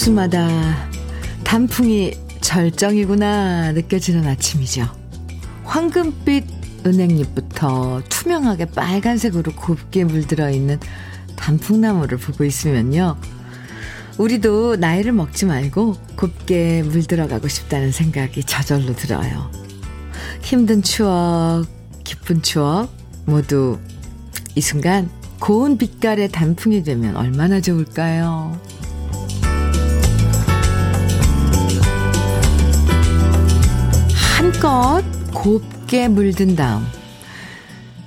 가로수마다 단풍이 절정이구나 느껴지는 아침이죠. 황금빛 은행잎부터 투명하게 빨간색으로 곱게 물들어 있는 단풍나무를 보고 있으면요. 우리도 나이를 먹지 말고 곱게 물들어가고 싶다는 생각이 저절로 들어요. 힘든 추억, 기쁜 추억, 모두 이 순간 고운 빛깔의 단풍이 되면 얼마나 좋을까요? 한껏 곱게 물든 다음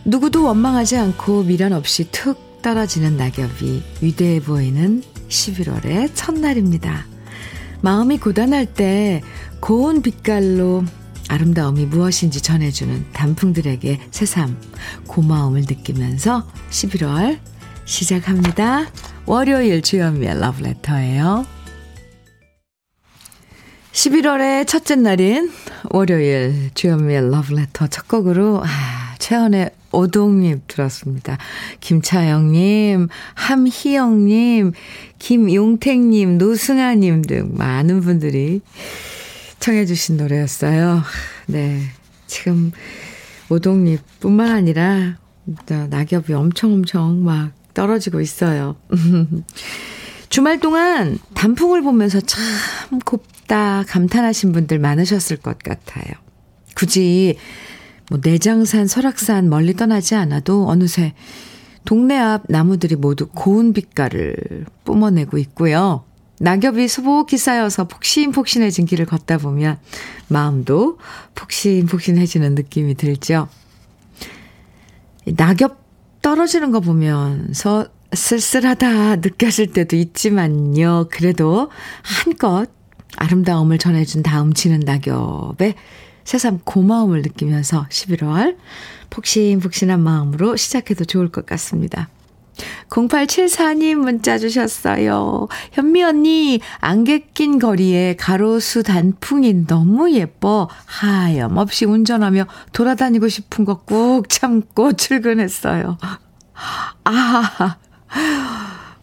누구도 원망하지 않고 미련 없이 툭 떨어지는 낙엽이 위대해 보이는 11월의 첫날입니다. 마음이 고단할 때 고운 빛깔로 아름다움이 무엇인지 전해주는 단풍들에게 새삼 고마움을 느끼면서 11월 시작합니다. 월요일 주현미의 러브레터예요. 11월의 첫째 날인 월요일 주현미의 러브레터 첫 곡으로 아, 최연의 오동님 들었습니다. 김차영님, 함희영님, 김용택님, 노승아님 등 많은 분들이 청해주신 노래였어요. 네. 지금 오동잎 뿐만 아니라 낙엽이 엄청 엄청 막 떨어지고 있어요. 주말 동안 단풍을 보면서 참 곱다 감탄하신 분들 많으셨을 것 같아요. 굳이 뭐 내장산, 설악산 멀리 떠나지 않아도 어느새 동네 앞 나무들이 모두 고운 빛깔을 뿜어내고 있고요. 낙엽이 수복히 쌓여서 폭신폭신해진 길을 걷다 보면 마음도 폭신폭신해지는 느낌이 들죠. 낙엽 떨어지는 거 보면서 쓸쓸하다 느껴질 때도 있지만요. 그래도 한껏 아름다움을 전해준 다음 지는 낙엽에 새삼 고마움을 느끼면서 11월 폭신폭신한 마음으로 시작해도 좋을 것 같습니다. 0874님 문자 주셨어요. 현미 언니, 안개 낀 거리에 가로수 단풍이 너무 예뻐. 하염없이 운전하며 돌아다니고 싶은 거 꾹 참고 출근했어요. 아,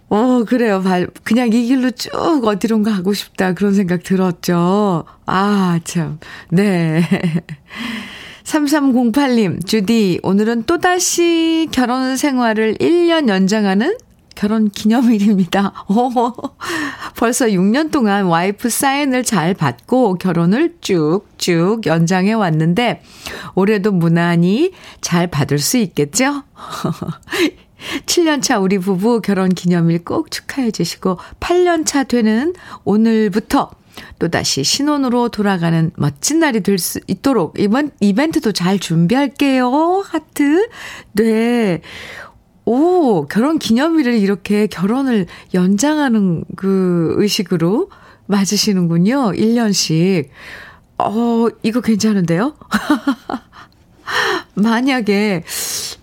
어, 그래요. 그냥 이 길로 쭉 어디론가 가고 싶다. 그런 생각 들었죠. 아, 참. 네. 3308님, 주디, 오늘은 또다시 결혼 생활을 1년 연장하는 결혼 기념일입니다. 오, 벌써 6년 동안 와이프 사인을 잘 받고 결혼을 쭉쭉 연장해 왔는데, 올해도 무난히 잘 받을 수 있겠죠? 7년차 우리 부부 결혼 기념일 꼭 축하해 주시고 8년차 되는 오늘부터 또다시 신혼으로 돌아가는 멋진 날이 될 수 있도록 이번 이벤트도 잘 준비할게요. 하트. 네. 오, 결혼 기념일을 이렇게 결혼을 연장하는 그 의식으로 맞으시는군요. 1년씩. 어, 이거 괜찮은데요? 만약에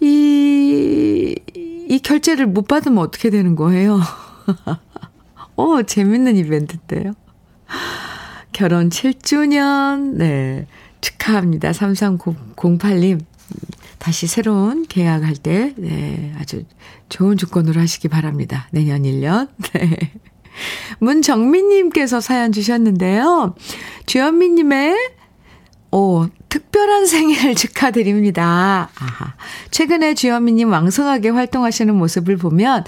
이, 이 결제를 못 받으면 어떻게 되는 거예요? 어, 재밌는 이벤트인데요. 결혼 7주년, 네. 축하합니다. 3308님. 다시 새로운 계약할 때, 네. 아주 좋은 조건으로 하시기 바랍니다. 내년 1년. 네. 문정민님께서 사연 주셨는데요. 주현미님의 오, 특별한 생일 축하드립니다. 아하. 최근에 주현미님 왕성하게 활동하시는 모습을 보면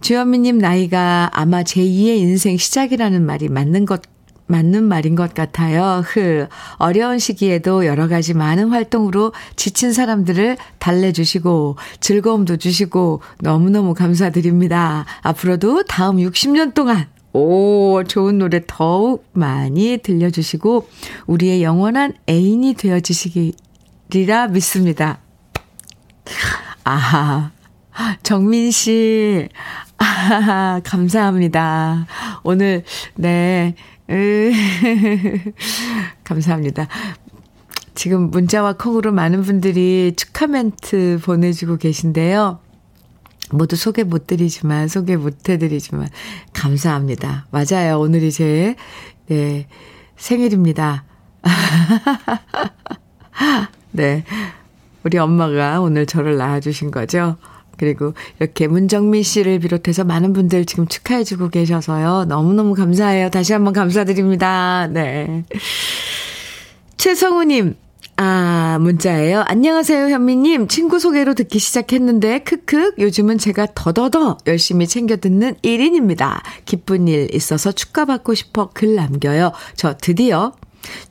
주현미님 나이가 아마 제2의 인생 시작이라는 말이 맞는 것, 맞는 말인 것 같아요. 흐. 어려운 시기에도 여러 가지 많은 활동으로 지친 사람들을 달래주시고 즐거움도 주시고 너무너무 감사드립니다. 앞으로도 다음 60년 동안 오, 좋은 노래 더욱 많이 들려주시고, 우리의 영원한 애인이 되어주시기리라 믿습니다. 아하, 정민 씨, 아하, 감사합니다. 오늘, 네, 으, 감사합니다. 지금 문자와 콩으로 많은 분들이 축하 멘트 보내주고 계신데요. 모두 소개 못 드리지만, 소개 못 해드리지만, 감사합니다. 맞아요. 오늘이 제, 네, 생일입니다. 네. 우리 엄마가 오늘 저를 낳아주신 거죠. 그리고 이렇게 문정민 씨를 비롯해서 많은 분들 지금 축하해주고 계셔서요. 너무너무 감사해요. 다시 한번 감사드립니다. 네. 최성우님, 아, 문자예요. 안녕하세요, 현미님. 친구 소개로 듣기 시작했는데, 크크, 요즘은 제가 더더더 열심히 챙겨 듣는 1인입니다. 기쁜 일 있어서 축하받고 싶어 글 남겨요. 저 드디어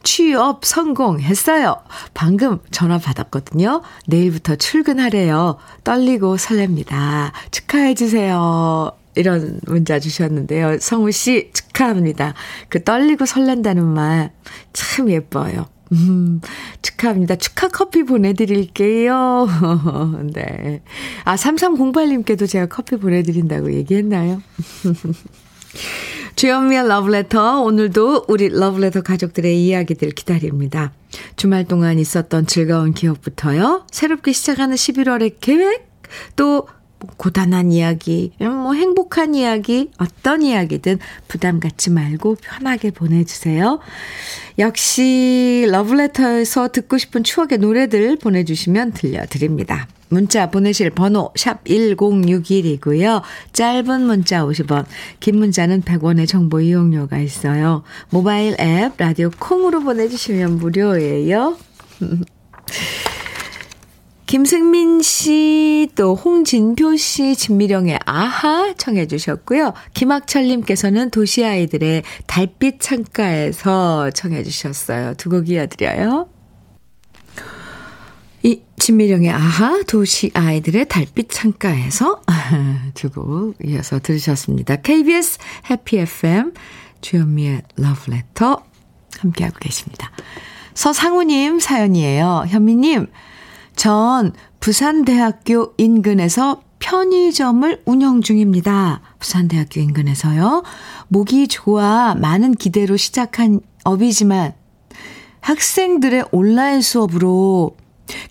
취업 성공했어요. 방금 전화 받았거든요. 내일부터 출근하래요. 떨리고 설렙니다. 축하해주세요. 이런 문자 주셨는데요. 성우 씨 축하합니다. 그 떨리고 설렌다는 말 참 예뻐요. 음, 축하합니다. 축하 커피 보내드릴게요. 네. 아, 3308님께도 제가 커피 보내드린다고 얘기했나요? 주현미의 러브레터. 오늘도 우리 러브레터 가족들의 이야기들 기다립니다. 주말 동안 있었던 즐거운 기억부터요. 새롭게 시작하는 11월의 계획, 또 고단한 이야기, 뭐 행복한 이야기, 어떤 이야기든 부담 갖지 말고 편하게 보내주세요. 역시 러브레터에서 듣고 싶은 추억의 노래들 보내주시면 들려드립니다. 문자 보내실 번호 샵 1061이고요. 짧은 문자 50원, 긴 문자는 100원의 정보 이용료가 있어요. 모바일 앱 라디오 콩으로 보내주시면 무료예요. 김승민 씨, 또 홍진표 씨, 진미령의 아하 청해 주셨고요. 김학철님께서는 도시아이들의 달빛 창가에서 청해 주셨어요. 두 곡 이어드려요. 이 진미령의 아하, 도시아이들의 달빛 창가에서 두 곡 이어서 들으셨습니다. KBS 해피 FM 주현미의 러브레터 함께하고 계십니다. 서상우님 사연이에요. 현미님, 전 부산대학교 인근에서 편의점을 운영 중입니다. 부산대학교 인근에서요. 목이 좋아 많은 기대로 시작한 업이지만 학생들의 온라인 수업으로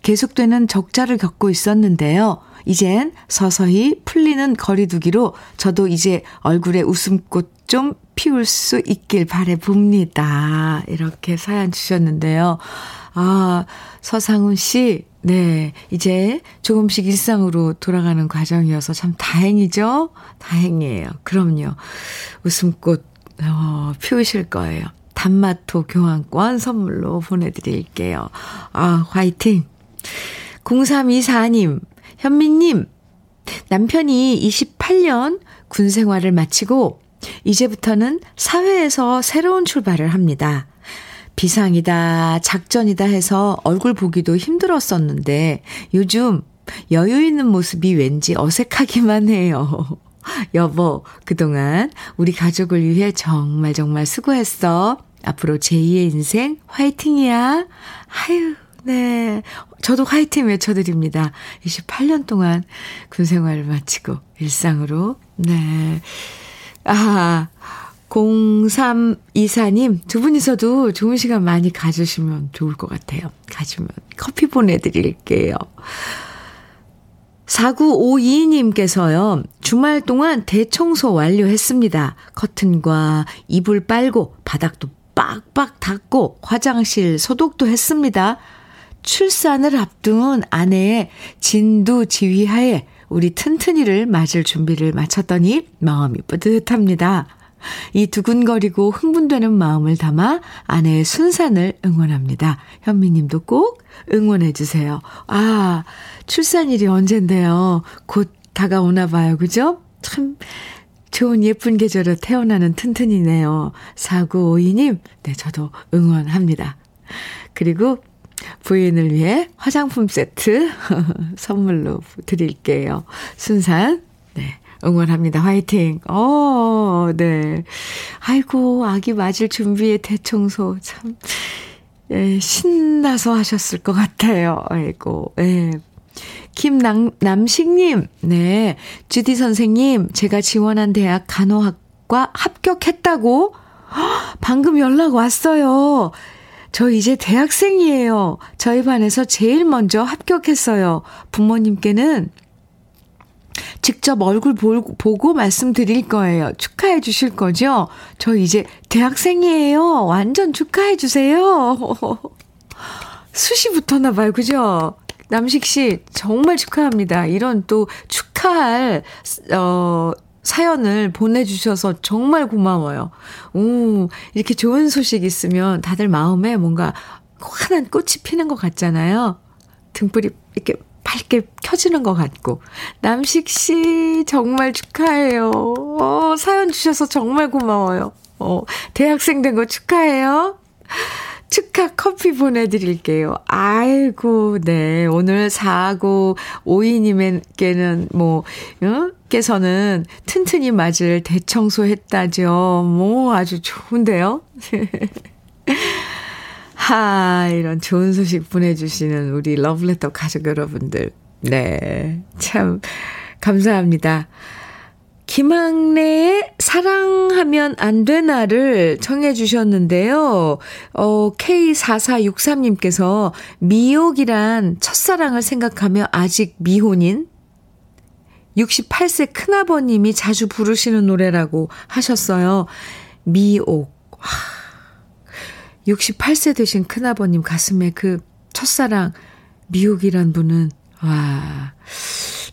계속되는 적자를 겪고 있었는데요. 이젠 서서히 풀리는 거리두기로 저도 이제 얼굴에 웃음꽃 좀 피울 수 있길 바래 봅니다. 이렇게 사연 주셨는데요. 아, 서상훈 씨, 네, 이제 조금씩 일상으로 돌아가는 과정이어서 참 다행이죠? 다행이에요. 그럼요. 웃음꽃, 어, 피우실 거예요. 단마토 교환권 선물로 보내드릴게요. 아, 화이팅! 0324님, 현미님, 남편이 28년 군 생활을 마치고 이제부터는 사회에서 새로운 출발을 합니다. 비상이다, 작전이다 해서 얼굴 보기도 힘들었었는데 요즘 여유 있는 모습이 왠지 어색하기만 해요. 여보, 그동안 우리 가족을 위해 정말 정말 수고했어. 앞으로 제2의 인생 화이팅이야. 아유, 네. 저도 화이팅 외쳐드립니다. 28년 동안 군 생활을 마치고 일상으로, 네. 아, 0324님, 두 분이서도 좋은 시간 많이 가지시면 좋을 것 같아요. 가지면 커피 보내드릴게요. 4952님께서요, 주말 동안 대청소 완료했습니다. 커튼과 이불 빨고, 바닥도 빡빡 닦고, 화장실 소독도 했습니다. 출산을 앞둔 아내의 진두 지휘하에 우리 튼튼이를 맞을 준비를 마쳤더니 마음이 뿌듯합니다. 이 두근거리고 흥분되는 마음을 담아 아내의 순산을 응원합니다. 현미님도 꼭 응원해주세요. 아, 출산일이 언젠데요. 곧 다가오나 봐요. 그죠? 참, 좋은 예쁜 계절에 태어나는 튼튼이네요. 4952님, 네, 저도 응원합니다. 그리고 부인을 위해 화장품 세트 선물로 드릴게요. 순산, 네. 응원합니다. 화이팅. 어, 네. 아이고, 아기 맞을 준비에 대청소 참, 예, 신나서 하셨을 것 같아요. 아이고, 예. 김남, 남식님, 네. 주디 선생님, 제가 지원한 대학 간호학과 합격했다고? 방금 연락 왔어요. 저 이제 대학생이에요. 저희 반에서 제일 먼저 합격했어요. 부모님께는 직접 얼굴 보고 말씀드릴 거예요. 축하해 주실 거죠? 저 이제 대학생이에요. 완전 축하해 주세요. 수시 붙었나 봐요. 그죠? 남식 씨, 정말 축하합니다. 이런 또 축하할, 어, 사연을 보내주셔서 정말 고마워요. 오, 이렇게 좋은 소식 있으면 다들 마음에 뭔가 환한 꽃이 피는 것 같잖아요. 등불이 이렇게 밝게 켜지는 것 같고. 남식 씨, 정말 축하해요. 어, 사연 주셔서 정말 고마워요. 어, 대학생 된 거 축하해요. 축하 커피 보내드릴게요. 아이고, 네. 오늘 4고 5이님에게는 뭐, 어? 께서는 튼튼히 맞을 대청소 했다죠. 뭐, 아주 좋은데요? 하, 이런 좋은 소식 보내주시는 우리 러블레터 가족 여러분들. 네. 참, 감사합니다. 김학래의 사랑하면 안 되나를 청해 주셨는데요. 어, K4463님께서 미옥이란 첫사랑을 생각하며 아직 미혼인 68세 큰아버님이 자주 부르시는 노래라고 하셨어요. 미옥. 와. 68세 되신 큰아버님 가슴에 그 첫사랑 미옥이란 분은 와.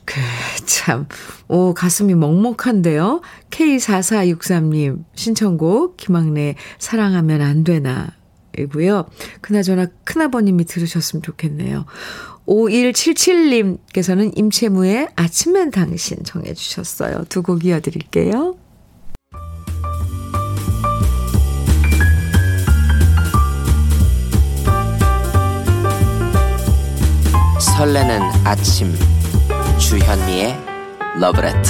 그, 참, 오, 가슴이 먹먹한데요? K4463님 신청곡, 김학래 사랑하면 안 되나. 이고요. 그나저나 큰아버님이 들으셨으면 좋겠네요. 5177님께서는 임채무의 아침엔 당신 정해 주셨어요. 두 곡 이어드릴게요. 설레는 아침. 주현미의 러브레터.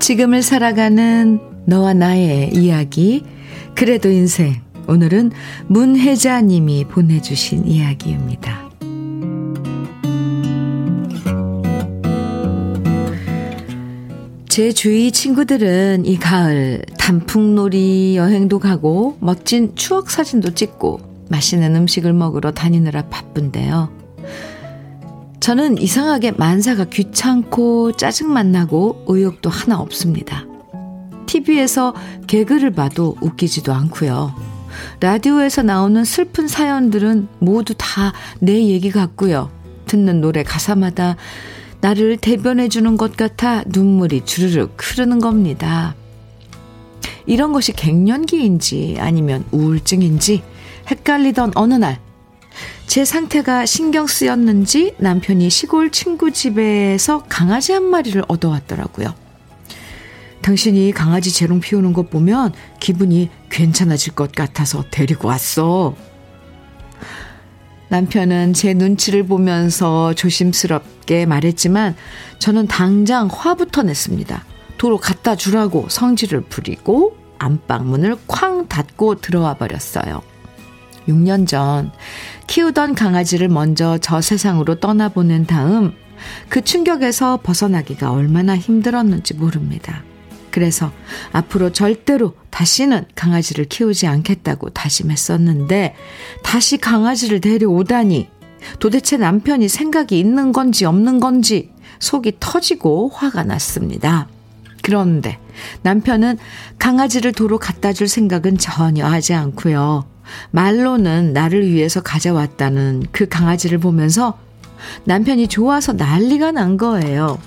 지금을 살아가는 너와 나의 이야기. 그래도 인생. 오늘은 문혜자님이 보내주신 이야기입니다. 제 주위 친구들은 이 가을 단풍놀이 여행도 가고 멋진 추억 사진도 찍고 맛있는 음식을 먹으러 다니느라 바쁜데요. 저는 이상하게 만사가 귀찮고 짜증만 나고 의욕도 하나 없습니다. TV에서 개그를 봐도 웃기지도 않고요. 라디오에서 나오는 슬픈 사연들은 모두 다 내 얘기 같고요. 듣는 노래 가사마다 나를 대변해 주는 것 같아 눈물이 주르륵 흐르는 겁니다. 이런 것이 갱년기인지 아니면 우울증인지 헷갈리던 어느 날, 제 상태가 신경 쓰였는지 남편이 시골 친구 집에서 강아지 한 마리를 얻어왔더라고요. 당신이 강아지 재롱 피우는 것 보면 기분이 괜찮아질 것 같아서 데리고 왔어. 남편은 제 눈치를 보면서 조심스럽게 말했지만 저는 당장 화부터 냈습니다. 도로 갖다 주라고 성질을 부리고 안방문을 쾅 닫고 들어와 버렸어요. 6년 전 키우던 강아지를 먼저 저 세상으로 떠나보낸 다음 그 충격에서 벗어나기가 얼마나 힘들었는지 모릅니다. 그래서 앞으로 절대로 다시는 강아지를 키우지 않겠다고 다짐했었는데 다시 강아지를 데려오다니 도대체 남편이 생각이 있는 건지 없는 건지 속이 터지고 화가 났습니다. 그런데 남편은 강아지를 도로 갖다 줄 생각은 전혀 하지 않고요. 말로는 나를 위해서 가져왔다는 그 강아지를 보면서 남편이 좋아서 난리가 난 거예요.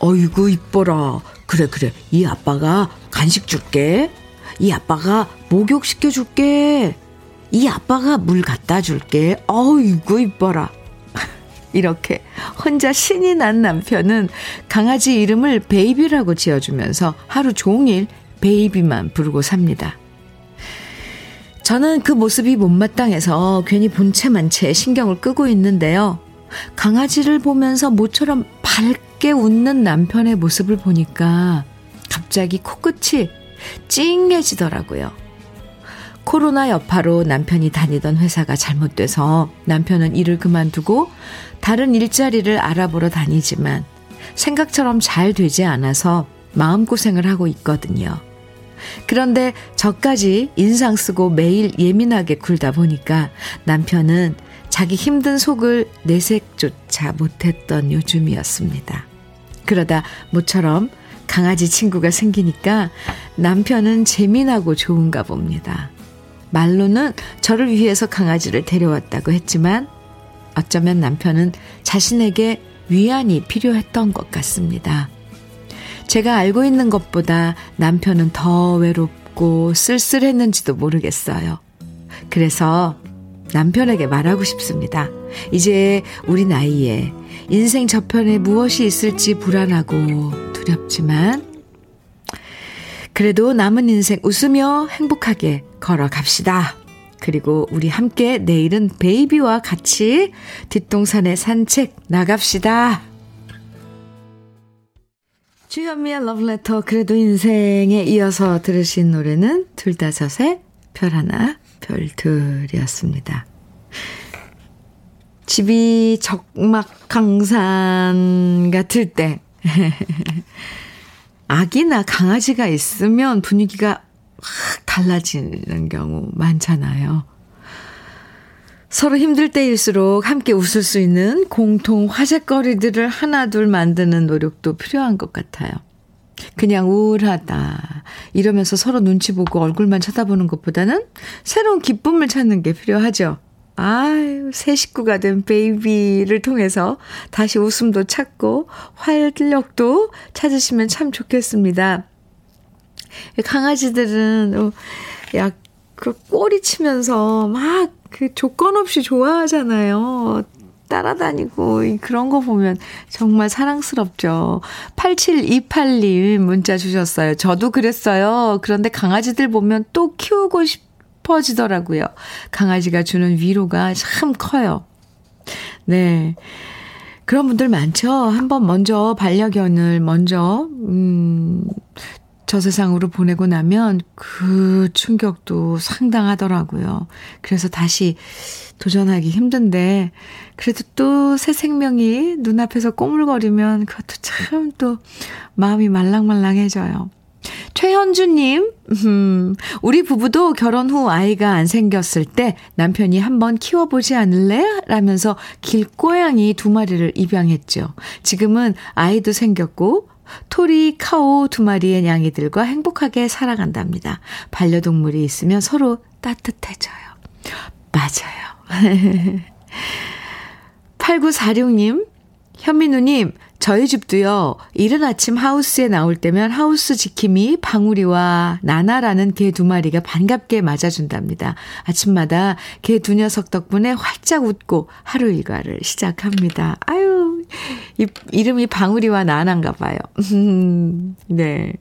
어이구 이뻐라. 그래 그래 이 아빠가 간식 줄게. 이 아빠가 목욕 시켜 줄게. 이 아빠가 물 갖다 줄게. 어이구 이뻐라. 이렇게 혼자 신이 난 남편은 강아지 이름을 베이비라고 지어주면서 하루 종일 베이비만 부르고 삽니다. 저는 그 모습이 못마땅해서 괜히 본체만 채 신경을 끄고 있는데요. 강아지를 보면서 모처럼 밝게 웃는 남편의 모습을 보니까 갑자기 코끝이 찡해지더라고요. 코로나 여파로 남편이 다니던 회사가 잘못돼서 남편은 일을 그만두고 다른 일자리를 알아보러 다니지만 생각처럼 잘 되지 않아서 마음고생을 하고 있거든요. 그런데 저까지 인상 쓰고 매일 예민하게 굴다 보니까 남편은 자기 힘든 속을 내색조차 못했던 요즘이었습니다. 그러다 모처럼 강아지 친구가 생기니까 남편은 재미나고 좋은가 봅니다. 말로는 저를 위해서 강아지를 데려왔다고 했지만 어쩌면 남편은 자신에게 위안이 필요했던 것 같습니다. 제가 알고 있는 것보다 남편은 더 외롭고 쓸쓸했는지도 모르겠어요. 그래서 남편에게 말하고 싶습니다. 이제 우리 나이에 인생 저편에 무엇이 있을지 불안하고 두렵지만 그래도 남은 인생 웃으며 행복하게 걸어갑시다. 그리고 우리 함께 내일은 베이비와 같이 뒷동산에 산책 나갑시다. 주현미의 러브레터 그래도 인생에 이어서 들으신 노래는 둘다섯의 별 하나 별들이었습니다. 집이 적막강산 같을 때 아기나 강아지가 있으면 분위기가 확 달라지는 경우 많잖아요. 서로 힘들 때일수록 함께 웃을 수 있는 공통 화제거리들을 하나둘 만드는 노력도 필요한 것 같아요. 그냥 우울하다. 이러면서 서로 눈치 보고 얼굴만 쳐다보는 것보다는 새로운 기쁨을 찾는 게 필요하죠. 아유, 새 식구가 된 베이비를 통해서 다시 웃음도 찾고 활력도 찾으시면 참 좋겠습니다. 강아지들은 어, 약, 그 꼬리 치면서 막 그 조건 없이 좋아하잖아요. 따라다니고 그런 거 보면 정말 사랑스럽죠. 8728님 문자 주셨어요. 저도 그랬어요. 그런데 강아지들 보면 또 키우고 싶어지더라고요. 강아지가 주는 위로가 참 커요. 네. 그런 분들 많죠. 한번 먼저 반려견을 먼저 음, 저 세상으로 보내고 나면 그 충격도 상당하더라고요. 그래서 다시 도전하기 힘든데, 그래도 또 새 생명이 눈앞에서 꼬물거리면 그것도 참 또 마음이 말랑말랑해져요. 최현주님, 음, 우리 부부도 결혼 후 아이가 안 생겼을 때 남편이 한번 키워보지 않을래? 라면서 길고양이 두 마리를 입양했죠. 지금은 아이도 생겼고 토리, 카오 두 마리의 냥이들과 행복하게 살아간답니다. 반려동물이 있으면 서로 따뜻해져요. 맞아요. 8946님, 현민우님, 저희 집도요, 이른 아침 하우스에 나올 때면 하우스 지킴이 방울이와 나나라는 개 두 마리가 반갑게 맞아준답니다. 아침마다 개 두 녀석 덕분에 활짝 웃고 하루 일과를 시작합니다. 아유, 이, 이름이 방울이와 나나인가 봐요. 네.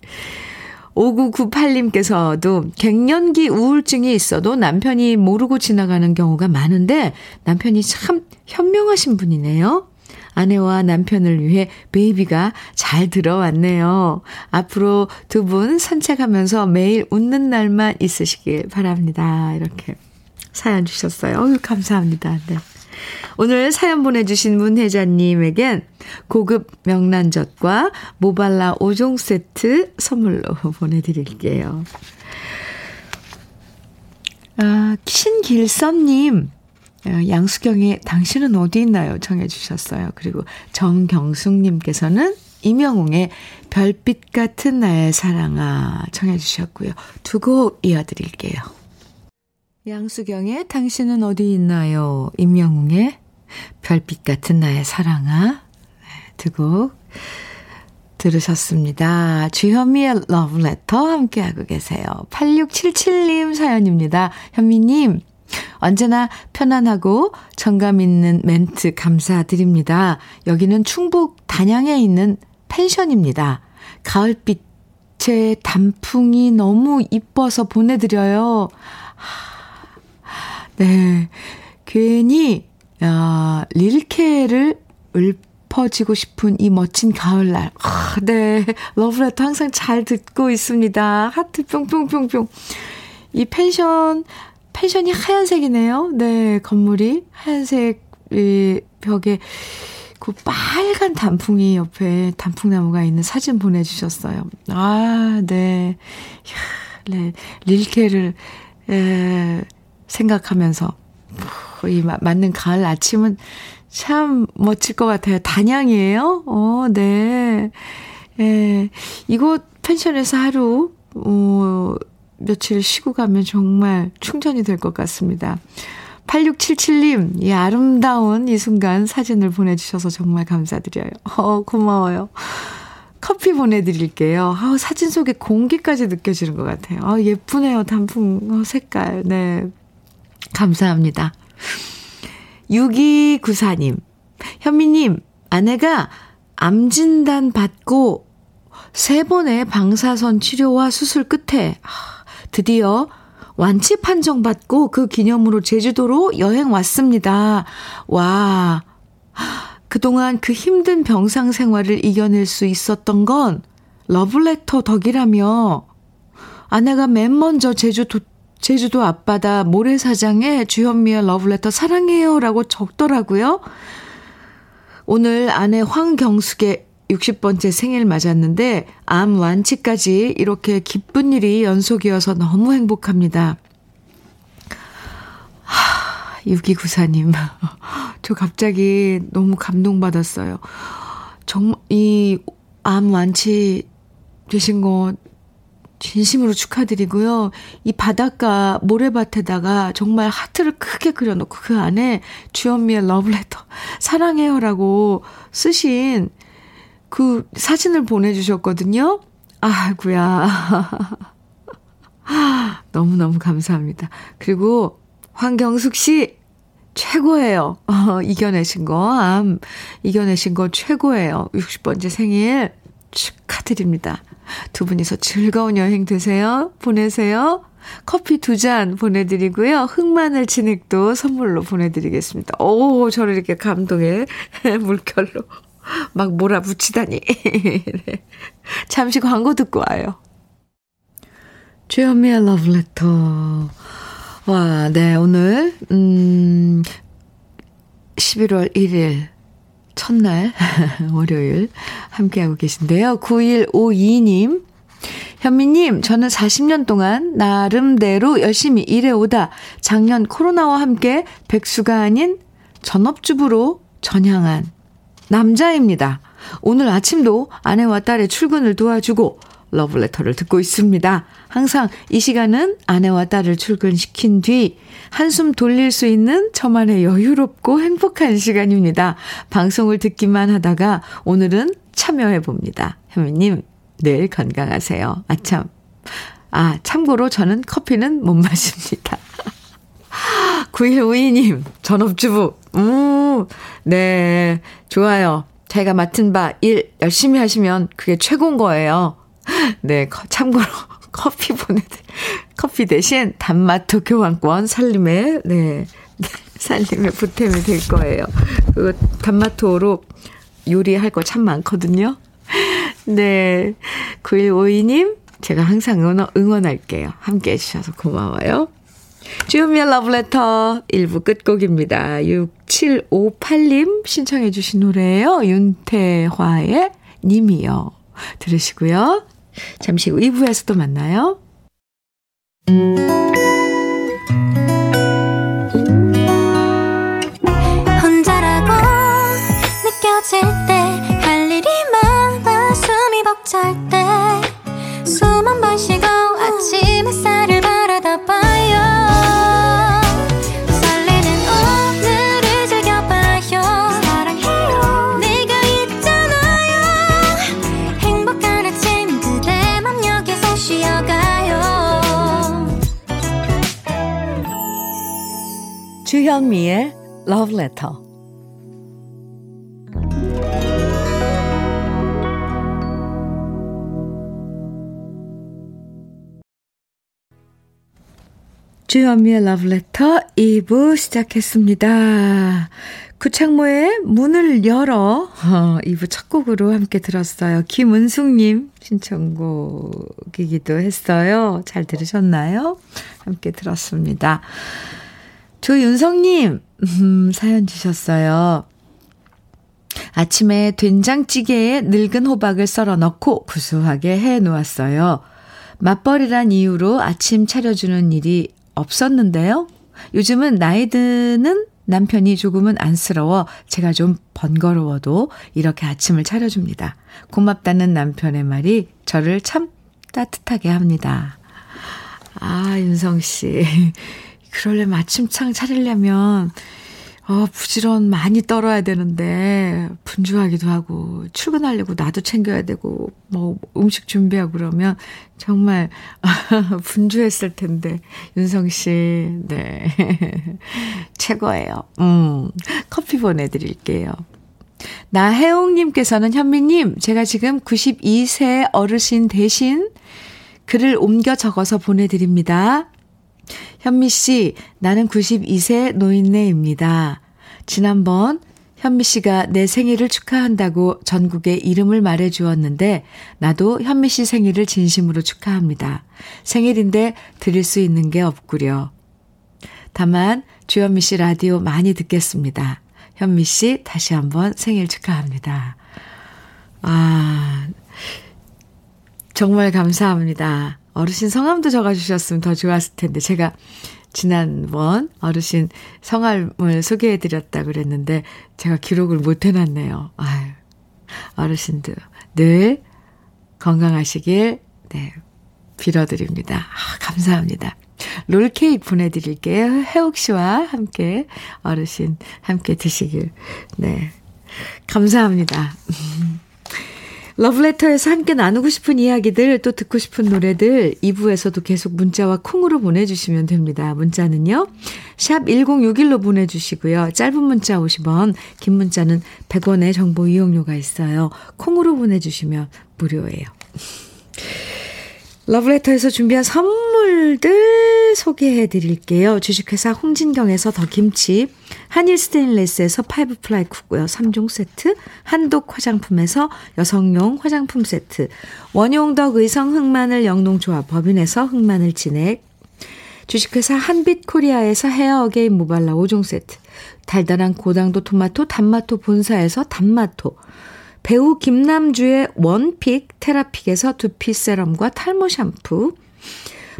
5998님께서도 갱년기 우울증이 있어도 남편이 모르고 지나가는 경우가 많은데 남편이 참 현명하신 분이네요. 아내와 남편을 위해 베이비가 잘 들어왔네요. 앞으로 두 분 산책하면서 매일 웃는 날만 있으시길 바랍니다. 이렇게 사연 주셨어요. 감사합니다. 네. 오늘 사연 보내주신 문혜자님에겐 고급 명란젓과 모발라 5종 세트 선물로 보내드릴게요. 아, 신길선님, 어, 양수경의 당신은 어디 있나요? 청해 주셨어요. 그리고 정경숙님께서는 임영웅의 별빛 같은 나의 사랑아 청해 주셨고요. 두 곡 이어드릴게요. 양수경의 당신은 어디 있나요? 임영웅의 별빛 같은 나의 사랑아 네, 두곡 들으셨습니다. 주현미의 러브레터 함께하고 계세요. 8677님 사연입니다. 현미님 언제나 편안하고 정감 있는 멘트 감사드립니다. 여기는 충북 단양에 있는 펜션입니다. 가을빛의 단풍이 너무 이뻐서 보내드려요. 네. 괜히, 아, 릴케를 읊어지고 싶은 이 멋진 가을날. 아, 네. 러브레터 항상 잘 듣고 있습니다. 하트 뿅뿅뿅뿅. 이 펜션 펜션이 하얀색이네요. 네, 건물이 하얀색 이 벽에 그 빨간 단풍이 옆에 단풍나무가 있는 사진 보내주셨어요. 아, 네. 야, 네. 릴케를 에, 생각하면서 이 맞는 가을 아침은 참 멋질 것 같아요. 단양이에요? 어, 네. 예, 이곳 펜션에서 하루, 어, 며칠 쉬고 가면 정말 충전이 될 것 같습니다. 8677님, 이 아름다운 이 순간 사진을 보내주셔서 정말 감사드려요. 어, 고마워요. 커피 보내드릴게요. 아, 사진 속에 공기까지 느껴지는 것 같아요. 아, 예쁘네요. 단풍 어, 색깔. 네. 감사합니다. 6294님, 현미님, 아내가 암진단 받고 세 번의 방사선 치료와 수술 끝에 드디어 완치 판정 받고 그 기념으로 제주도로 여행 왔습니다. 와. 그동안 그 힘든 병상 생활을 이겨낼 수 있었던 건 러블레터 덕이라며 아내가 맨 먼저 제주도 제주도 앞바다 모래사장에 주현미의 러블레터 사랑해요 라고 적더라고요. 오늘 아내 황경숙의 60번째 생일 맞았는데 암 완치까지 이렇게 기쁜 일이 연속이어서 너무 행복합니다. 하, 6294님. 저 갑자기 너무 감동받았어요. 정말 이 암 완치 되신 거 진심으로 축하드리고요. 이 바닷가 모래밭에다가 정말 하트를 크게 그려놓고 그 안에 주현미의 러브레터 사랑해요라고 쓰신 그 사진을 보내주셨거든요. 아이구야 너무너무 감사합니다. 그리고 황경숙 씨 최고예요. 어, 이겨내신 거, 암 이겨내신 거 최고예요. 60번째 생일 축하드립니다. 두 분이서 즐거운 여행 되세요. 보내세요. 커피 두 잔 보내드리고요. 흑마늘 진액도 선물로 보내드리겠습니다. 오, 저를 이렇게 감동의 물결로 막 몰아붙이다니. 네. 잠시 광고 듣고 와요. 주현미의 러브레터. 와, 네, 오늘, 음, 11월 1일 첫날, 월요일, 함께하고 계신데요. 9152님. 현미님, 저는 40년 동안 나름대로 열심히 일해오다 작년 코로나와 함께 백수가 아닌 전업주부로 전향한 남자입니다. 오늘 아침도 아내와 딸의 출근을 도와주고 러브레터를 듣고 있습니다. 항상 이 시간은 아내와 딸을 출근시킨 뒤 한숨 돌릴 수 있는 저만의 여유롭고 행복한 시간입니다. 방송을 듣기만 하다가 오늘은 참여해 봅니다. 현미님, 늘 건강하세요. 아참. 아, 참고로 저는 커피는 못 마십니다. 9152님, 전업주부. 음, 네, 좋아요. 자기가 맡은 바 일 열심히 하시면 그게 최고인 거예요. 네, 참고로 커피 보내드, 커피 대신 단마토 교환권 살림에, 네, 살림에 보탬이 될 거예요. 그거 단마토로 요리할 거 참 많거든요. 네, 9152님, 제가 항상 응원, 응원할게요. 함께 해주셔서 고마워요. 주현미의 러브레터 1부 끝곡입니다. 6758님 신청해 주신 노래예요. 윤태화의 님이요. 들으시고요. 잠시 후 2부에서 또 만나요. 혼자라고 느껴질 때 할 일이 많아 숨이 벅찰 때 숨 한 번 쉬고 아침 햇살을 봐 주현미의 Love Letter. 주현미의 Love Letter 2부 시작했습니다. 구창모의 문을 열어 어, 2부 첫 곡으로 함께 들었어요. 김은숙님 신청곡이기도 했어요. 잘 들으셨나요? 함께 들었습니다. 조윤성님, 음, 사연 주셨어요. 아침에 된장찌개에 늙은 호박을 썰어 넣고 구수하게 해 놓았어요. 맞벌이란 이유로 아침 차려주는 일이 없었는데요. 요즘은 나이 드는 남편이 조금은 안쓰러워 제가 좀 번거로워도 이렇게 아침을 차려줍니다. 고맙다는 남편의 말이 저를 참 따뜻하게 합니다. 아, 윤성 씨. 그러려면 아침창 차리려면 어, 부지런 많이 떨어야 되는데, 분주하기도 하고, 출근하려고 나도 챙겨야 되고, 뭐, 음식 준비하고 그러면, 정말, 분주했을 텐데, 윤성 씨, 네. 최고예요. 음, 커피 보내드릴게요. 나혜옥님께서는 현미님, 제가 지금 92세 어르신 대신 글을 옮겨 적어서 보내드립니다. 현미 씨, 나는 92세 노인네입니다. 지난번 현미 씨가 내 생일을 축하한다고 전국에 이름을 말해 주었는데, 나도 현미 씨 생일을 진심으로 축하합니다. 생일인데 드릴 수 있는 게 없구려. 다만, 주현미 씨 라디오 많이 듣겠습니다. 현미 씨, 다시 한번 생일 축하합니다. 아, 정말 감사합니다. 어르신 성함도 적어주셨으면 더 좋았을 텐데, 제가 지난번 어르신 성함을 소개해드렸다 그랬는데, 제가 기록을 못 해놨네요. 아유, 어르신들 늘 건강하시길, 네, 빌어드립니다. 아, 감사합니다. 롤케이크 보내드릴게요. 혜옥 씨와 함께, 어르신 함께 드시길. 네. 감사합니다. 러브레터에서 함께 나누고 싶은 이야기들 또 듣고 싶은 노래들 2부에서도 계속 문자와 콩으로 보내주시면 됩니다. 문자는요. 샵 1061로 보내주시고요. 짧은 문자 50원 긴 문자는 100원의 정보 이용료가 있어요. 콩으로 보내주시면 무료예요. 러브레터에서 준비한 선물들 소개해 드릴게요. 주식회사 홍진경에서 더 김치, 한일 스테인레스에서 five ply cookware 3종 세트, 한독 화장품에서 여성용 화장품 세트, 원용덕 의성 흑마늘 영농조합 법인에서 흑마늘 진액, 주식회사 한빛 코리아에서 헤어 어게인 모발라 5종 세트, 달달한 고당도 토마토 단마토 본사에서 단마토, 배우 김남주의 one pick 테라픽에서 두피 세럼과 탈모 샴푸,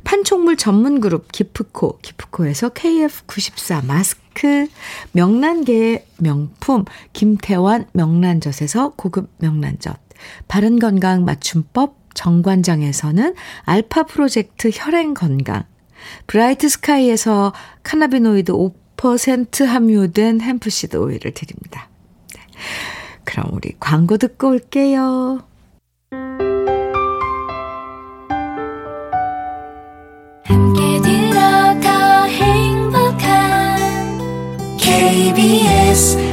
판촉물 전문 그룹 기프코, 기프코에서 KF94 마스크, 명란계의 명품 김태환 명란젓에서 고급 명란젓, 바른 건강 맞춤법 정관장에서는 알파 프로젝트 혈행 건강, 브라이트 스카이에서 cannabinoid 5% 함유된 hemp seed 오일을 드립니다. 네. 그럼 우리 광고 듣고 올게요. 함께 들어가 행복한 KBS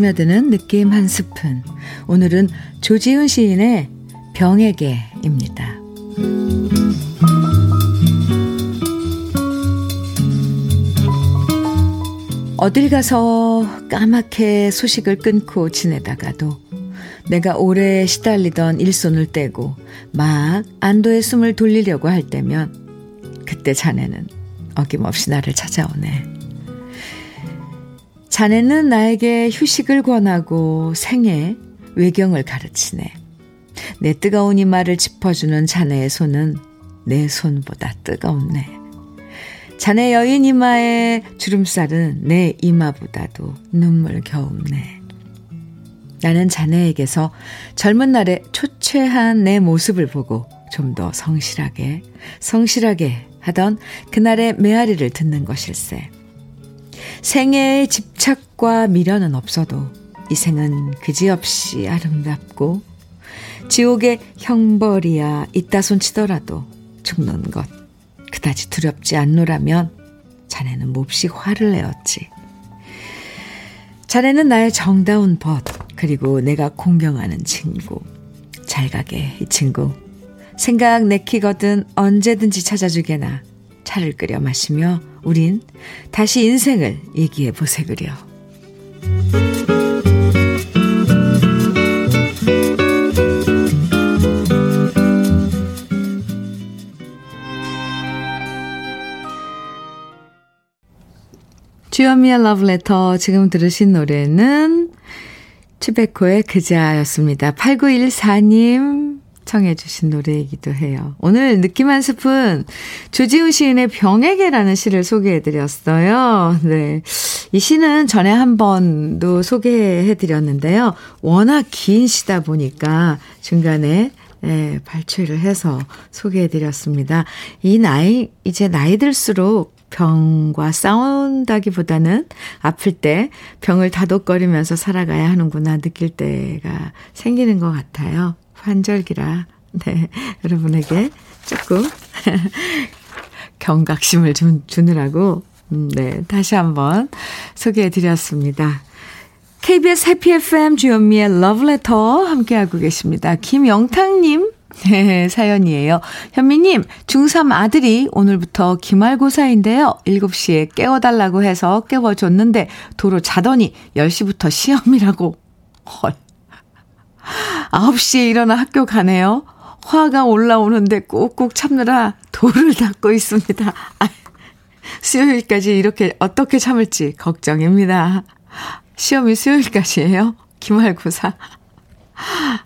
스며드는 느낌 한 스푼. 오늘은 조지훈 시인의 병에게입니다. 어딜 가서 까맣게 소식을 끊고 지내다가도 내가 오래 시달리던 일손을 떼고 막 안도의 숨을 돌리려고 할 때면 그때 자네는 어김없이 나를 찾아오네. 자네는 나에게 휴식을 권하고 생애, 외경을 가르치네. 내 뜨거운 이마를 짚어주는 자네의 손은 내 손보다 뜨겁네. 자네 여인 이마의 주름살은 내 이마보다도 눈물 겨우네. 나는 자네에게서 젊은 날의 초췌한 내 모습을 보고 좀 더 성실하게, 성실하게 하던 그날의 메아리를 듣는 것일세. 생애의 집착과 미련은 없어도 이 생은 그지없이 아름답고 지옥의 형벌이야 있다 손치더라도 죽는 것 그다지 두렵지 않노라면 자네는 몹시 화를 내었지. 자네는 나의 정다운 벗 그리고 내가 공경하는 친구. 잘 가게 이 친구. 생각 내키거든 언제든지 찾아주게나 차를 끓여 마시며 우린 다시 인생을 얘기해 보세그려. 주현미의 러브레터 지금 들으신 노래는 추베코의 그자였습니다. 8914님 청해 주신 노래이기도 해요. 오늘 느낌 한 스푼 조지훈 시인의 병에게라는 시를 소개해 드렸어요. 네. 이 시는 전에 한 번도 소개해 드렸는데요. 워낙 긴 시다 보니까 중간에 예, 발췌를 해서 소개해 드렸습니다. 이 나이 이제 나이 들수록 병과 싸운다기보다는 아플 때 병을 다독거리면서 살아가야 하는구나 느낄 때가 생기는 것 같아요. 환절기라. 네. 여러분에게 조금 경각심을 좀 주느라고, 음, 네. 다시 한번 소개해 드렸습니다. KBS 해피 FM 주현미의 러브레터 함께하고 계십니다. 김영탁님 네, 사연이에요. 현미님, 중3 아들이 오늘부터 기말고사인데요. 7시에 깨워달라고 해서 깨워줬는데 도로 자더니 10시부터 시험이라고. 헐. 9시에 일어나 학교 가네요. 화가 올라오는데 꾹꾹 참느라 돌을 닦고 있습니다. 아, 수요일까지 이렇게 어떻게 참을지 걱정입니다. 시험이 수요일까지예요? 기말고사.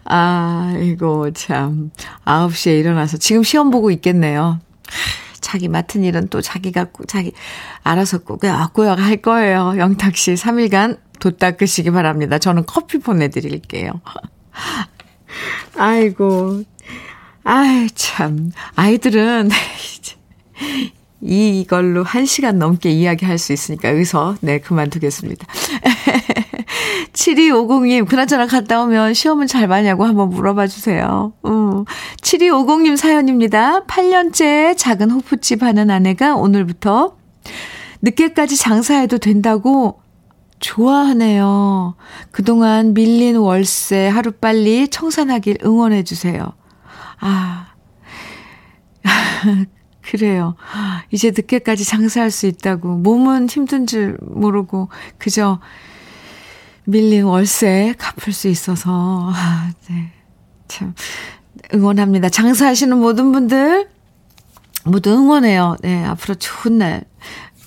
아이고, 참. 9시에 일어나서 지금 시험 보고 있겠네요. 자기 맡은 일은 또 자기가, 자기, 알아서 꾸역꾸역 할 거예요. 영탁 씨 3일간 도 닦으시기 바랍니다. 저는 커피 보내드릴게요. 아이고. 아이, 참. 아이들은, 이걸로 한 시간 넘게 이야기할 수 있으니까 여기서, 네, 그만두겠습니다. 7250님, 그나저나 갔다 오면 시험은 잘 봐냐고 한번 물어봐 주세요. 음. 7250님 사연입니다. 8년째 작은 호프집 하는 아내가 오늘부터 늦게까지 장사해도 된다고 좋아하네요. 그동안 밀린 월세 하루빨리 청산하길 응원해 주세요. 아. 그래요. 이제 늦게까지 장사할 수 있다고. 몸은 힘든 줄 모르고, 그저 밀린 월세 갚을 수 있어서, 아, 네. 참, 응원합니다. 장사하시는 모든 분들, 모두 응원해요. 네, 앞으로 좋은 날,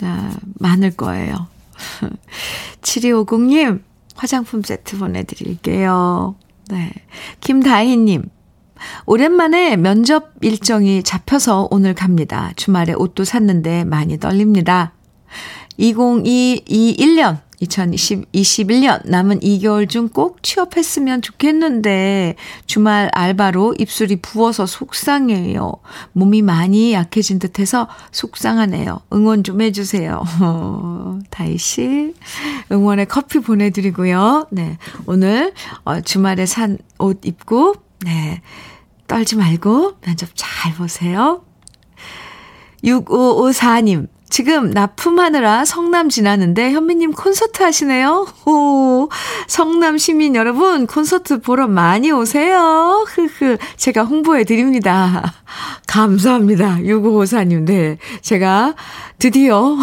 아, 많을 거예요. 7250님, 화장품 세트 보내드릴게요. 네. 김다희님, 오랜만에 면접 일정이 잡혀서 오늘 갑니다. 주말에 옷도 샀는데 많이 떨립니다. 2021년 2021년 남은 2개월 중 꼭 취업했으면 좋겠는데 주말 알바로 입술이 부어서 속상해요. 몸이 많이 약해진 듯해서 속상하네요. 응원 좀 해주세요. 다희 씨 응원의 커피 보내드리고요. 네 오늘 어, 주말에 산 옷 입고 네 떨지 말고 면접 잘 보세요. 6554님 지금 납품하느라 성남 지나는데 현미님 콘서트 하시네요. 오, 성남 시민 여러분 콘서트 보러 많이 오세요. 흐흐 제가 홍보해 드립니다. 감사합니다. 6554님. 네. 제가 드디어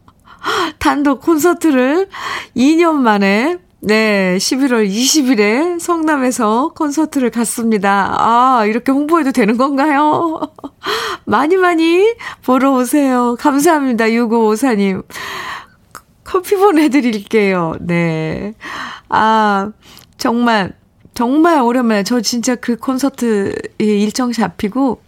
단독 콘서트를 2년 만에 네, 11월 20일에 성남에서 콘서트를 갔습니다. 아, 이렇게 홍보해도 되는 건가요? 많이 많이 보러 오세요. 감사합니다. 6554님. 커피 보내드릴게요. 네. 아, 정말, 정말 오랜만에 저 진짜 그 콘서트 일정 잡히고,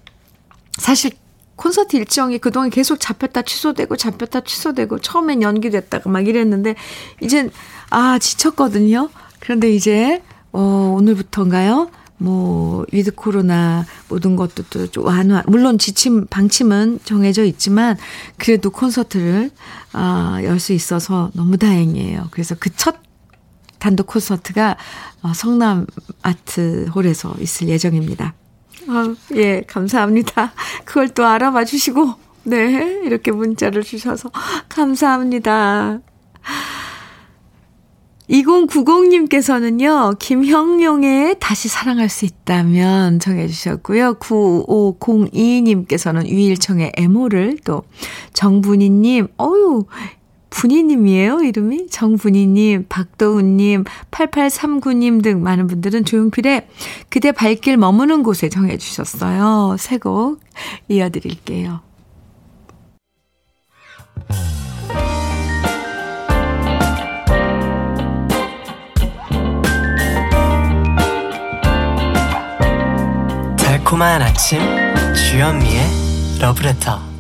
사실 콘서트 일정이 그동안 계속 잡혔다 취소되고 잡혔다 취소되고 처음엔 연기됐다가 막 이랬는데 이젠 아 지쳤거든요. 그런데 이제 어 오늘부터인가요? 뭐 with 코로나 모든 것도 또 완화 물론 지침 방침은 정해져 있지만 그래도 콘서트를 아 열 수 있어서 너무 다행이에요. 그래서 그 첫 단독 콘서트가 어, 성남 아트홀에서 있을 예정입니다. 아, 예, 감사합니다. 그걸 또 알아봐 주시고, 네, 이렇게 문자를 주셔서 감사합니다. 2090님께서는요, 김형용의 다시 사랑할 수 있다면 정해주셨고요. 9502님께서는 유일청의 애모를 또, 정분이님, 어유 분이님이에요, 이름이? 정분이님, 박도훈님, 8839님 등 많은 분들은 조용필의 그대 발길 머무는 곳에 정해주셨어요. 새 곡 이어드릴게요. 달콤한 아침, 주현미의 러브레터.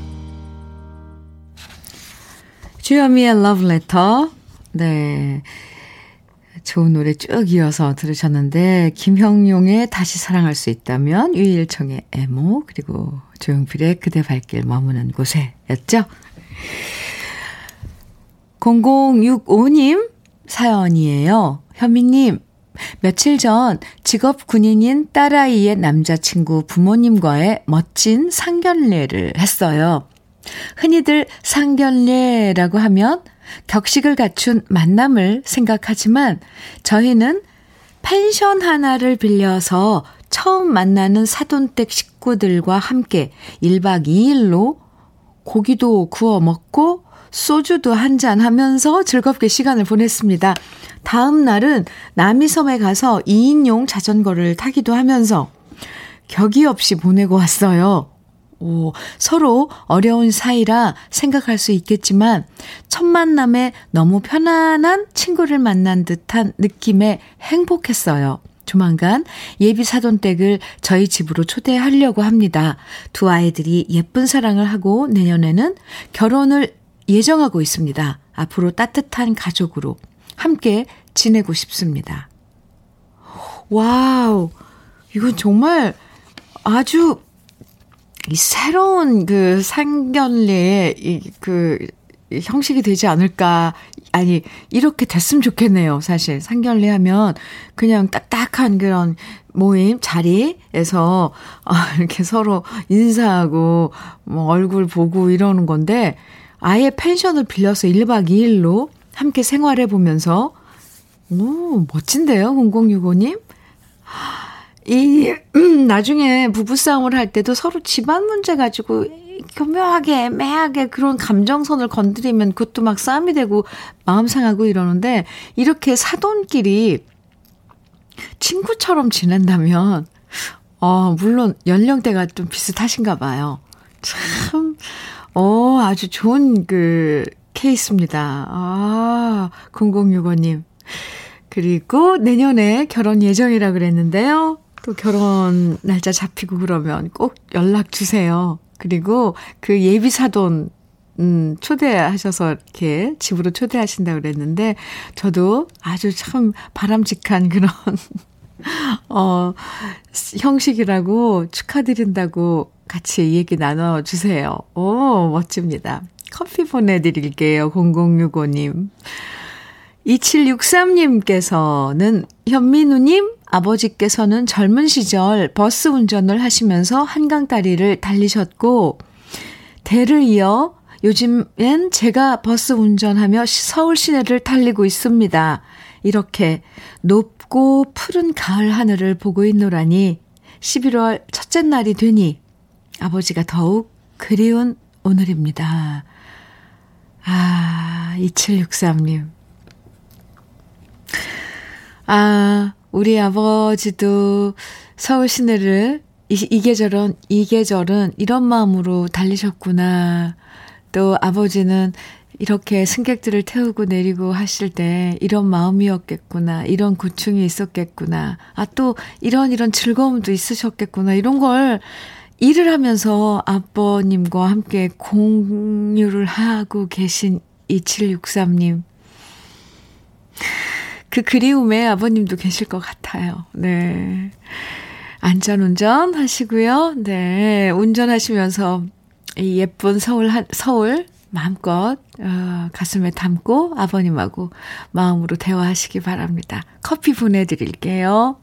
주현미의 러브레터 네 좋은 노래 쭉 이어서 들으셨는데 김형용의 다시 사랑할 수 있다면 유일청의 애모 그리고 조용필의 그대 발길 머무는 곳에 였죠. 0065님 사연이에요. 현미님 며칠 전 직업 군인인 딸아이의 남자친구 부모님과의 멋진 상견례를 했어요. 흔히들 상견례라고 하면 격식을 갖춘 만남을 생각하지만 저희는 펜션 하나를 빌려서 처음 만나는 사돈댁 식구들과 함께 1박 2일로 고기도 구워 먹고 소주도 한 잔 하면서 즐겁게 시간을 보냈습니다. 다음 날은 남이섬에 가서 2인용 자전거를 타기도 하면서 격이 없이 보내고 왔어요. 오, 서로 어려운 사이라 생각할 수 있겠지만 첫 만남에 너무 편안한 친구를 만난 듯한 느낌에 행복했어요. 조만간 예비 사돈댁을 저희 집으로 초대하려고 합니다. 두 아이들이 예쁜 사랑을 하고 내년에는 결혼을 예정하고 있습니다. 앞으로 따뜻한 가족으로 함께 지내고 싶습니다. 와우, 이건 정말 아주 이 새로운 그 상견례의 이그 형식이 되지 않을까. 아니, 이렇게 됐으면 좋겠네요, 사실. 상견례 하면 그냥 딱딱한 그런 모임, 자리에서, 아, 이렇게 서로 인사하고, 뭐, 얼굴 보고 이러는 건데, 아예 펜션을 빌려서 1박 2일로 함께 생활해 보면서, 오, 멋진데요, 0065님? 이, 음, 나중에 부부싸움을 할 때도 서로 집안 문제 가지고 교묘하게 애매하게 그런 감정선을 건드리면 그것도 막 싸움이 되고 마음 상하고 이러는데 이렇게 사돈끼리 친구처럼 지낸다면 어, 물론 연령대가 좀 비슷하신가 봐요. 참, 어, 아주 좋은 그 케이스입니다. 아, 0065님. 그리고 내년에 결혼 예정이라 그랬는데요. 또 결혼 날짜 잡히고 그러면 꼭 연락 주세요. 그리고 그 예비 사돈 음, 초대하셔서 이렇게 집으로 초대하신다 그랬는데 저도 아주 참 바람직한 그런 어 형식이라고 축하드린다고 같이 얘기 나눠 주세요. 오, 멋집니다. 커피 보내 드릴게요. 0065님. 2763님께서는 현민우님, 아버지께서는 젊은 시절 버스 운전을 하시면서 한강 다리를 달리셨고, 대를 이어 요즘엔 제가 버스 운전하며 서울 시내를 달리고 있습니다. 이렇게 높고 푸른 가을 하늘을 보고 있노라니 11월 첫째 날이 되니 아버지가 더욱 그리운 오늘입니다. 아, 2763님. 아, 우리 아버지도 서울 시내를 이, 이 계절은, 이 계절은 이런 마음으로 달리셨구나. 또 아버지는 이렇게 승객들을 태우고 내리고 하실 때 이런 마음이었겠구나. 이런 고충이 있었겠구나. 아, 또 이런 이런 즐거움도 있으셨겠구나. 이런 걸 일을 하면서 아버님과 함께 공유를 하고 계신 2763님. 그 그리움에 아버님도 계실 것 같아요. 네. 안전운전 하시고요. 네. 운전하시면서 이 예쁜 서울, 서울 마음껏, 어, 가슴에 담고 아버님하고 마음으로 대화하시기 바랍니다. 커피 보내드릴게요.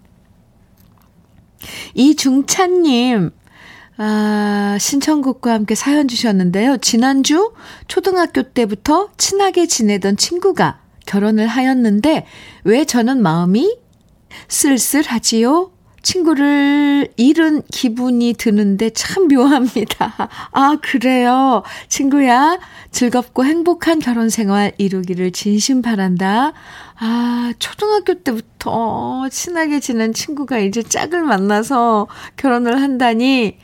이중찬님, 아, 신청곡과 함께 사연 주셨는데요. 지난주 초등학교 때부터 친하게 지내던 친구가 결혼을 하였는데 왜 저는 마음이 쓸쓸하지요? 친구를 잃은 기분이 드는데 참 묘합니다. 아, 그래요. 친구야, 즐겁고 행복한 결혼 생활 이루기를 진심 바란다. 아, 초등학교 때부터 친하게 지낸 친구가 이제 짝을 만나서 결혼을 한다니.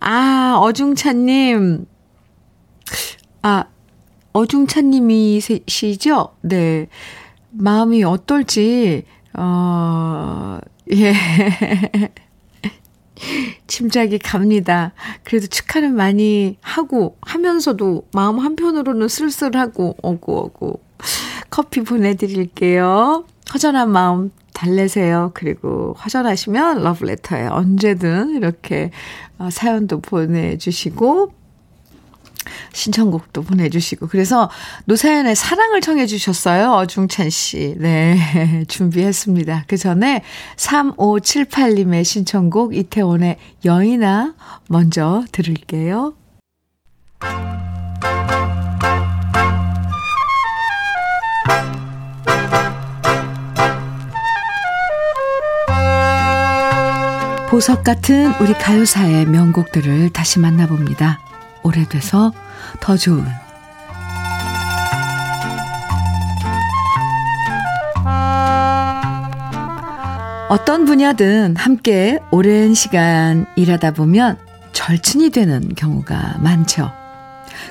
아, 어중찬님. 아, 어중찬님이시죠? 네. 마음이 어떨지, 어, 예. 짐작이 갑니다. 그래도 축하는 많이 하고 하면서도 마음 한편으로는 쓸쓸하고 어구어구. 커피 보내드릴게요. 허전한 마음 달래세요. 그리고 허전하시면 러브레터에 언제든 이렇게 어, 사연도 보내주시고 신청곡도 보내주시고. 그래서 노사연의 사랑을 청해 주셨어요. 어중찬 씨. 네. 준비했습니다. 그 전에 3578님의 신청곡 이태원의 여인아 먼저 들을게요. 보석 같은 우리 가요사의 명곡들을 다시 만나봅니다. 오래돼서 더 좋은 어떤 분야든 함께 오랜 시간 일하다 보면 절친이 되는 경우가 많죠.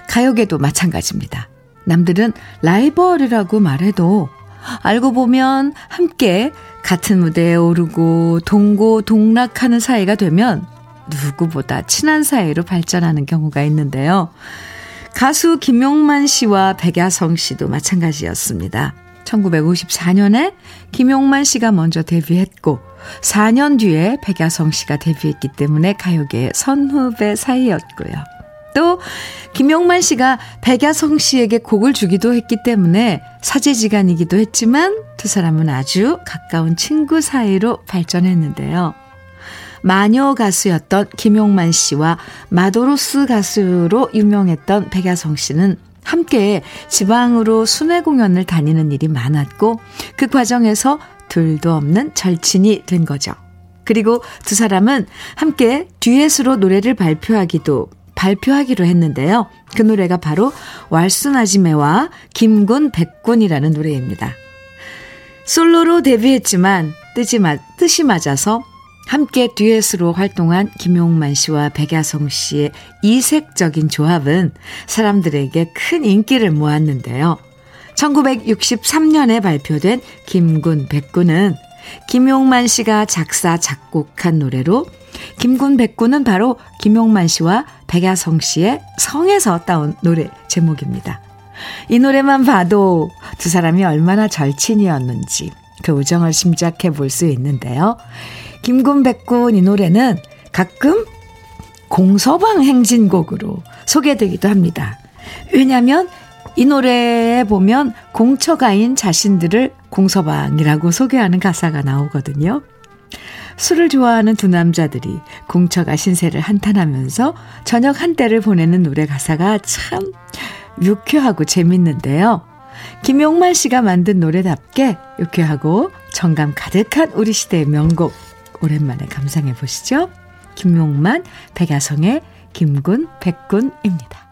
가요계도 마찬가지입니다. 남들은 라이벌이라고 말해도 알고 보면 함께 같은 무대에 오르고 동고 동락하는 사이가 되면 누구보다 친한 사이로 발전하는 경우가 있는데요. 가수 김용만 씨와 백야성 씨도 마찬가지였습니다. 1954년에 김용만 씨가 먼저 데뷔했고 4년 뒤에 백야성 씨가 데뷔했기 때문에 가요계의 선후배 사이였고요. 또 김용만 씨가 백야성 씨에게 곡을 주기도 했기 때문에 사제지간이기도 했지만 두 사람은 아주 가까운 친구 사이로 발전했는데요. 마녀 가수였던 김용만 씨와 마도로스 가수로 유명했던 백야성 씨는 함께 지방으로 순회 공연을 다니는 일이 많았고 그 과정에서 둘도 없는 절친이 된 거죠. 그리고 두 사람은 함께 듀엣으로 노래를 발표하기도 발표하기로 했는데요. 그 노래가 바로 왈순아지매와 김군 백군이라는 노래입니다. 솔로로 데뷔했지만 뜻이, 맞아서 함께 듀엣으로 활동한 김용만 씨와 백야성 씨의 이색적인 조합은 사람들에게 큰 인기를 모았는데요. 1963년에 발표된 김군 백군은 김용만 씨가 작사, 작곡한 노래로 김군 백군은 바로 김용만 씨와 백야성 씨의 성에서 따온 노래 제목입니다. 이 노래만 봐도 두 사람이 얼마나 절친이었는지 그 우정을 심작해 볼 수 있는데요. 김군 백군 이 노래는 가끔 공서방 행진곡으로 소개되기도 합니다. 왜냐하면 이 노래에 보면 공처가인 자신들을 공서방이라고 소개하는 가사가 나오거든요. 술을 좋아하는 두 남자들이 공처가 신세를 한탄하면서 저녁 한때를 보내는 노래 가사가 참 유쾌하고 재밌는데요. 김용만 씨가 만든 노래답게 유쾌하고 정감 가득한 우리 시대의 명곡 오랜만에 감상해 보시죠. 김용만, 백야성의 김군, 백군입니다.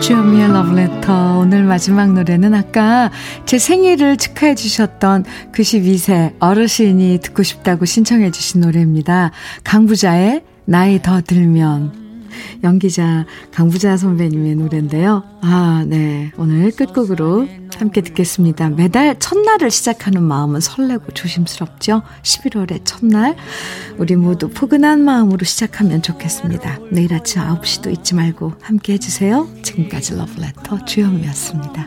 주현미의 러브레터 오늘 마지막 노래는 아까 제 생일을 축하해 주셨던 92세 어르신이 듣고 싶다고 신청해 주신 노래입니다. 강부자의 나이 더 들면 연기자 강부자 선배님의 노래인데요. 아, 네. 오늘 끝곡으로 함께 듣겠습니다. 매달 첫날을 시작하는 마음은 설레고 조심스럽죠? 11월의 첫날. 우리 모두 포근한 마음으로 시작하면 좋겠습니다. 내일 아침 9시도 잊지 말고 함께 해주세요. 지금까지 러브레터 주현미였습니다.